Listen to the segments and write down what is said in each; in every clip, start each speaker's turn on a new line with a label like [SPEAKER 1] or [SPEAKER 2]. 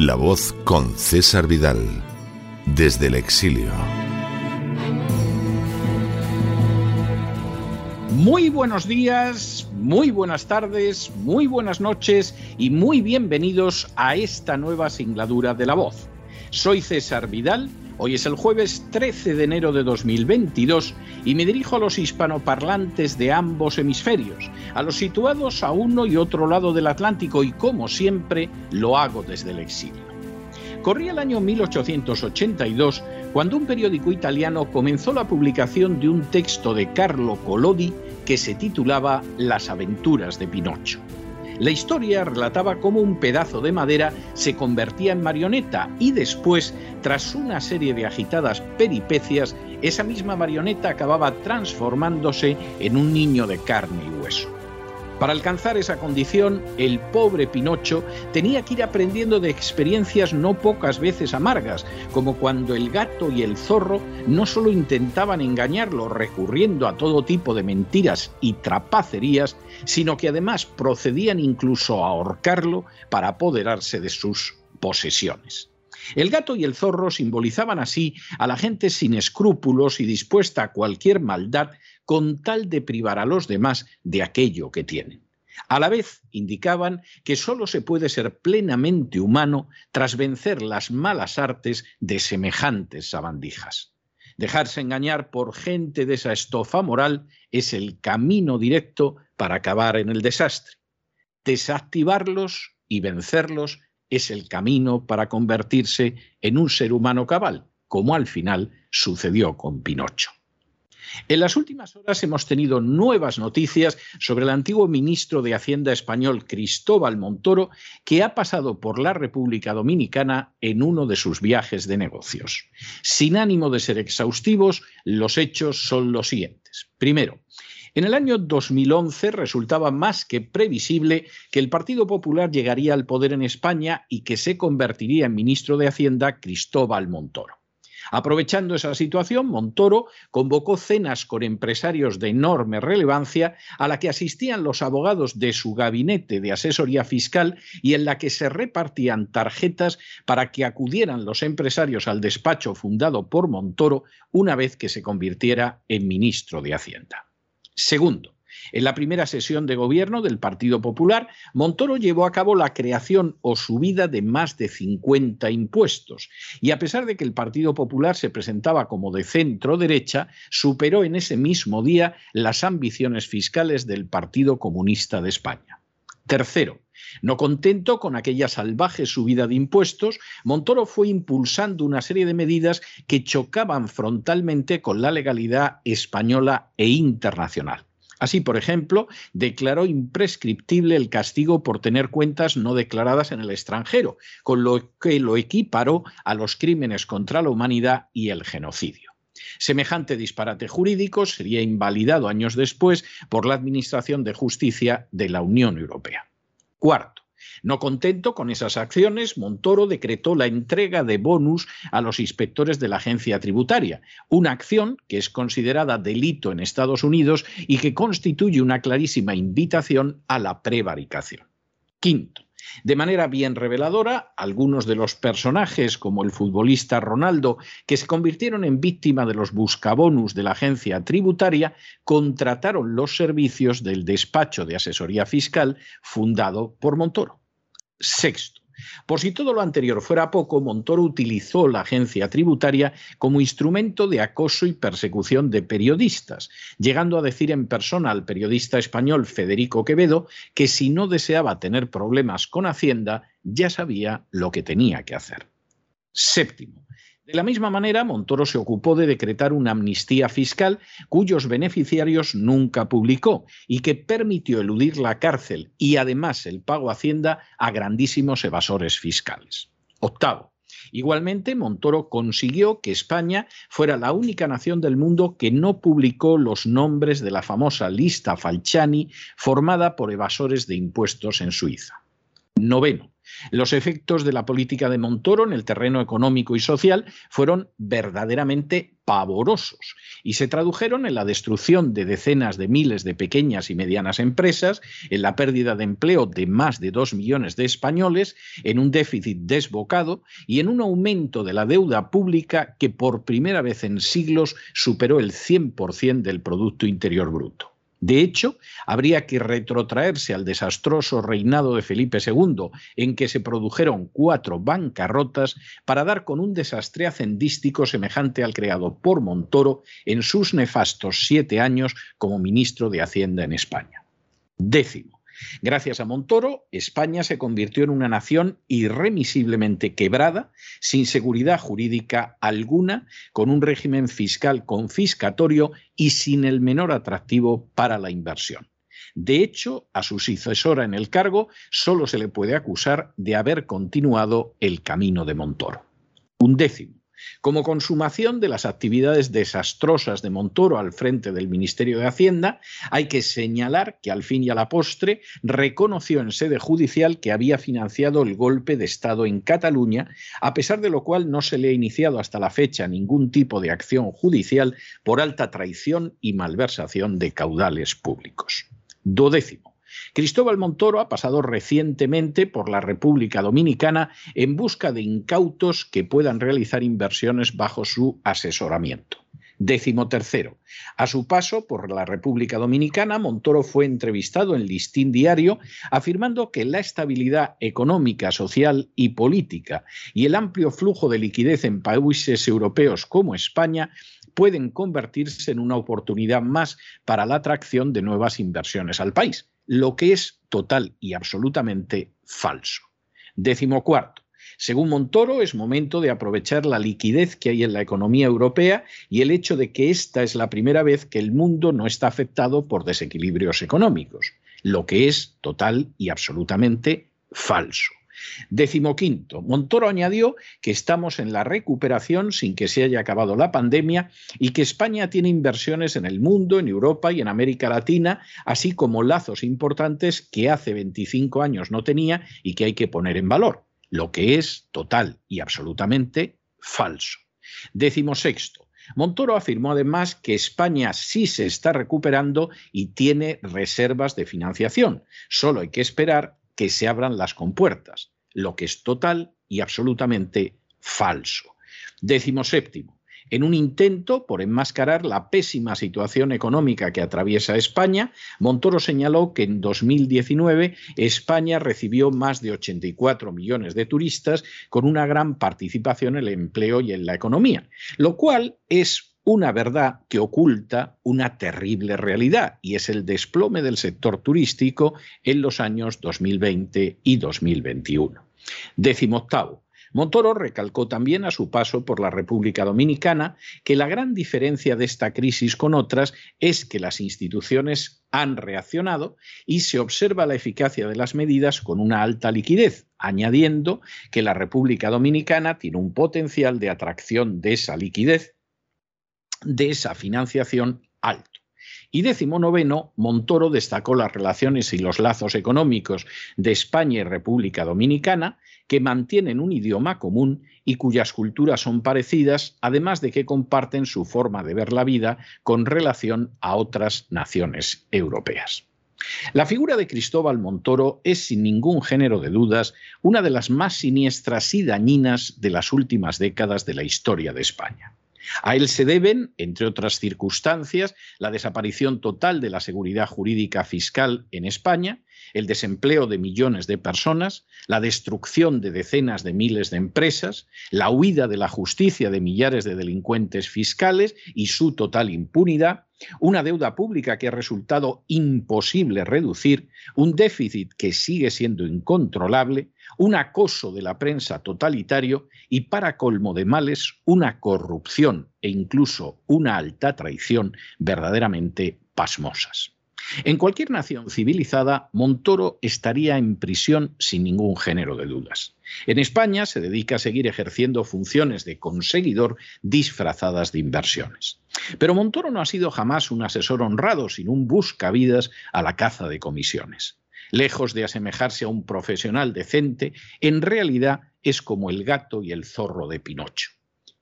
[SPEAKER 1] La voz con César Vidal, desde el exilio.
[SPEAKER 2] Muy buenos días, muy buenas tardes, muy buenas noches y muy bienvenidos a esta nueva singladura de La voz. Soy César Vidal Hoy es el jueves 13 de enero de 2022 y me dirijo a los hispanoparlantes de ambos hemisferios, a los situados a uno y otro lado del Atlántico y como siempre lo hago desde el exilio. Corría el año 1882 cuando un periódico italiano comenzó la publicación de un texto de Carlo Collodi que se titulaba Las aventuras de Pinocho. La historia relataba cómo un pedazo de madera se convertía en marioneta y después, tras una serie de agitadas peripecias, esa misma marioneta acababa transformándose en un niño de carne y hueso. Para alcanzar esa condición, el pobre Pinocho tenía que ir aprendiendo de experiencias no pocas veces amargas, como cuando el gato y el zorro no solo intentaban engañarlo recurriendo a todo tipo de mentiras y trapacerías, sino que además procedían incluso a ahorcarlo para apoderarse de sus posesiones. El gato y el zorro simbolizaban así a la gente sin escrúpulos y dispuesta a cualquier maldad con tal de privar a los demás de aquello que tienen. A la vez indicaban que sólo se puede ser plenamente humano tras vencer las malas artes de semejantes sabandijas. Dejarse engañar por gente de esa estofa moral es el camino directo para acabar en el desastre. Desactivarlos y vencerlos es el camino para convertirse en un ser humano cabal, como al final sucedió con Pinocho. En las últimas horas hemos tenido nuevas noticias sobre el antiguo ministro de Hacienda español Cristóbal Montoro, que ha pasado por la República Dominicana en uno de sus viajes de negocios. Sin ánimo de ser exhaustivos, los hechos son los siguientes. Primero, en el año 2011 resultaba más que previsible que el Partido Popular llegaría al poder en España y que se convertiría en ministro de Hacienda Cristóbal Montoro. Aprovechando esa situación, Montoro convocó cenas con empresarios de enorme relevancia a la que asistían los abogados de su gabinete de asesoría fiscal y en la que se repartían tarjetas para que acudieran los empresarios al despacho fundado por Montoro una vez que se convirtiera en ministro de Hacienda. Segundo, en la primera sesión de gobierno del Partido Popular, Montoro llevó a cabo la creación o subida de más de 50 impuestos y a pesar de que el Partido Popular se presentaba como de centro derecha, superó en ese mismo día las ambiciones fiscales del Partido Comunista de España. Tercero, no contento con aquella salvaje subida de impuestos, Montoro fue impulsando una serie de medidas que chocaban frontalmente con la legalidad española e internacional. Así, por ejemplo, declaró imprescriptible el castigo por tener cuentas no declaradas en el extranjero, con lo que lo equiparó a los crímenes contra la humanidad y el genocidio. Semejante disparate jurídico sería invalidado años después por la Administración de Justicia de la Unión Europea. Cuarto, no contento con esas acciones, Montoro decretó la entrega de bonus a los inspectores de la agencia tributaria, una acción que es considerada delito en Estados Unidos y que constituye una clarísima invitación a la prevaricación. Quinto, de manera bien reveladora, algunos de los personajes, como el futbolista Ronaldo, que se convirtieron en víctima de los buscabonus de la agencia tributaria, contrataron los servicios del despacho de asesoría fiscal fundado por Montoro. Sexto. Por si todo lo anterior fuera poco, Montoro utilizó la agencia tributaria como instrumento de acoso y persecución de periodistas, llegando a decir en persona al periodista español Federico Quevedo que si no deseaba tener problemas con Hacienda, ya sabía lo que tenía que hacer. Séptimo. De la misma manera, Montoro se ocupó de decretar una amnistía fiscal cuyos beneficiarios nunca publicó y que permitió eludir la cárcel y además el pago a Hacienda a grandísimos evasores fiscales. Octavo, Igualmente, Montoro consiguió que España fuera la única nación del mundo que no publicó los nombres de la famosa lista Falciani formada por evasores de impuestos en Suiza. Noveno. Los efectos de la política de Montoro en el terreno económico y social fueron verdaderamente pavorosos y se tradujeron en la destrucción de decenas de miles de pequeñas y medianas empresas, en la pérdida de empleo de más de dos millones de españoles, en un déficit desbocado y en un aumento de la deuda pública que por primera vez en siglos superó el 100% del Producto Interior Bruto. De hecho, habría que retrotraerse al desastroso reinado de Felipe II, en que se produjeron cuatro bancarrotas, para dar con un desastre hacendístico semejante al creado por Montoro en sus nefastos siete años como ministro de Hacienda en España. Décimo. Gracias a Montoro, España se convirtió en una nación irremisiblemente quebrada, sin seguridad jurídica alguna, con un régimen fiscal confiscatorio y sin el menor atractivo para la inversión. De hecho, a su sucesora en el cargo solo se le puede acusar de haber continuado el camino de Montoro. Un décimo. Como consumación de las actividades desastrosas de Montoro al frente del Ministerio de Hacienda, hay que señalar que al fin y a la postre reconoció en sede judicial que había financiado el golpe de Estado en Cataluña, a pesar de lo cual no se le ha iniciado hasta la fecha ningún tipo de acción judicial por alta traición y malversación de caudales públicos. Dodécimo. Cristóbal Montoro ha pasado recientemente por la República Dominicana en busca de incautos que puedan realizar inversiones bajo su asesoramiento. Décimo tercero. A su paso por la República Dominicana, Montoro fue entrevistado en Listín Diario afirmando que la estabilidad económica, social y política y el amplio flujo de liquidez en países europeos como España pueden convertirse en una oportunidad más para la atracción de nuevas inversiones al país lo que es total y absolutamente falso. Décimo cuarto. Según Montoro, es momento de aprovechar la liquidez que hay en la economía europea y el hecho de que esta es la primera vez que el mundo no está afectado por desequilibrios económicos, lo que es total y absolutamente falso. Décimo quinto, Montoro añadió que estamos en la recuperación sin que se haya acabado la pandemia y que España tiene inversiones en el mundo, en Europa y en América Latina, así como lazos importantes que hace 25 años no tenía y que hay que poner en valor, lo que es total y absolutamente falso. Décimo sexto, Montoro afirmó además que España sí se está recuperando y tiene reservas de financiación. Solo hay que esperar que se abran las compuertas, lo que es total y absolutamente falso. Décimo séptimo. En un intento por enmascarar la pésima situación económica que atraviesa España, Montoro señaló que en 2019 España recibió más de 84 millones de turistas con una gran participación en el empleo y en la economía, lo cual es una verdad que oculta una terrible realidad y es el desplome del sector turístico en los años 2020 y 2021. Décimo octavo. Montoro recalcó también a su paso por la República Dominicana que la gran diferencia de esta crisis con otras es que las instituciones han reaccionado y se observa la eficacia de las medidas con una alta liquidez, añadiendo que la República Dominicana tiene un potencial de atracción de esa liquidez de esa financiación alto. Y décimo noveno, Montoro destacó las relaciones y los lazos económicos de España y República Dominicana, que mantienen un idioma común y cuyas culturas son parecidas, además de que comparten su forma de ver la vida con relación a otras naciones europeas. La figura de Cristóbal Montoro es, sin ningún género de dudas, una de las más siniestras y dañinas de las últimas décadas de la historia de España. A él se deben, entre otras circunstancias, la desaparición total de la seguridad jurídica fiscal en España, el desempleo de millones de personas, la destrucción de decenas de miles de empresas, la huida de la justicia de millares de delincuentes fiscales y su total impunidad, una deuda pública que ha resultado imposible reducir, un déficit que sigue siendo incontrolable, un acoso de la prensa totalitario y, para colmo de males, una corrupción e incluso una alta traición verdaderamente pasmosas. En cualquier nación civilizada, Montoro estaría en prisión sin ningún género de dudas. En España se dedica a seguir ejerciendo funciones de conseguidor disfrazadas de inversiones. Pero Montoro no ha sido jamás un asesor honrado, sino un buscavidas a la caza de comisiones. Lejos de asemejarse a un profesional decente, en realidad es como el gato y el zorro de Pinocho.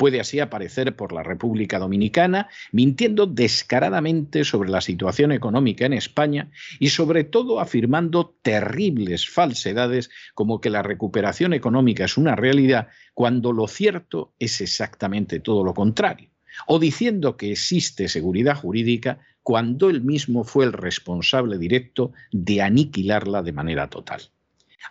[SPEAKER 2] Puede así aparecer por la República Dominicana, mintiendo descaradamente sobre la situación económica en España y sobre todo afirmando terribles falsedades como que la recuperación económica es una realidad cuando lo cierto es exactamente todo lo contrario o diciendo que existe seguridad jurídica cuando él mismo fue el responsable directo de aniquilarla de manera total.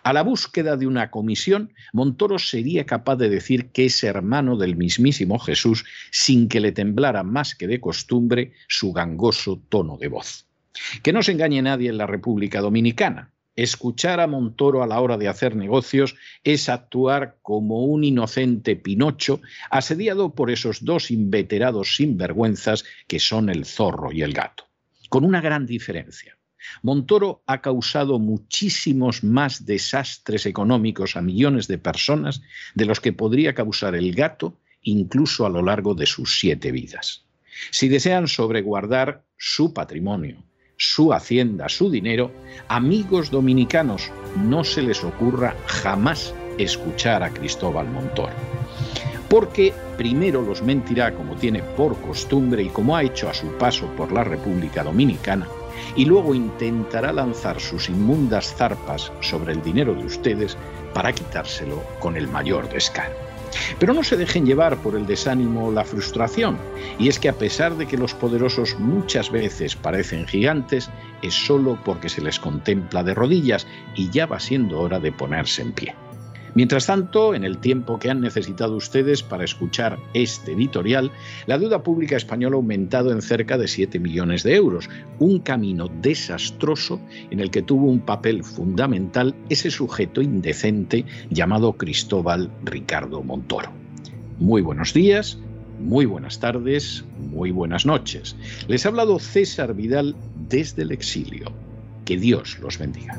[SPEAKER 2] A la búsqueda de una comisión, Montoro sería capaz de decir que es hermano del mismísimo Jesús sin que le temblara más que de costumbre su gangoso tono de voz. Que no se engañe nadie en la República Dominicana. Escuchar a Montoro a la hora de hacer negocios es actuar como un inocente Pinocho asediado por esos dos inveterados sinvergüenzas que son el zorro y el gato. Con una gran diferencia. Montoro ha causado muchísimos más desastres económicos a millones de personas de los que podría causar el gato incluso a lo largo de sus siete vidas. Si desean sobreguardar su patrimonio, su hacienda, su dinero, amigos dominicanos, no se les ocurra jamás escuchar a Cristóbal Montoro. Porque primero los mentirá como tiene por costumbre y como ha hecho a su paso por la República Dominicana, y luego intentará lanzar sus inmundas zarpas sobre el dinero de ustedes para quitárselo con el mayor descaro. Pero no se dejen llevar por el desánimo o la frustración, y es que a pesar de que los poderosos muchas veces parecen gigantes, es solo porque se les contempla de rodillas y ya va siendo hora de ponerse en pie. Mientras tanto, en el tiempo que han necesitado ustedes para escuchar este editorial, la deuda pública española ha aumentado en cerca de 7 millones de euros, un camino desastroso en el que tuvo un papel fundamental ese sujeto indecente llamado Cristóbal Ricardo Montoro. Muy buenos días, muy buenas tardes, muy buenas noches. Les ha hablado César Vidal desde el exilio. Que Dios los bendiga.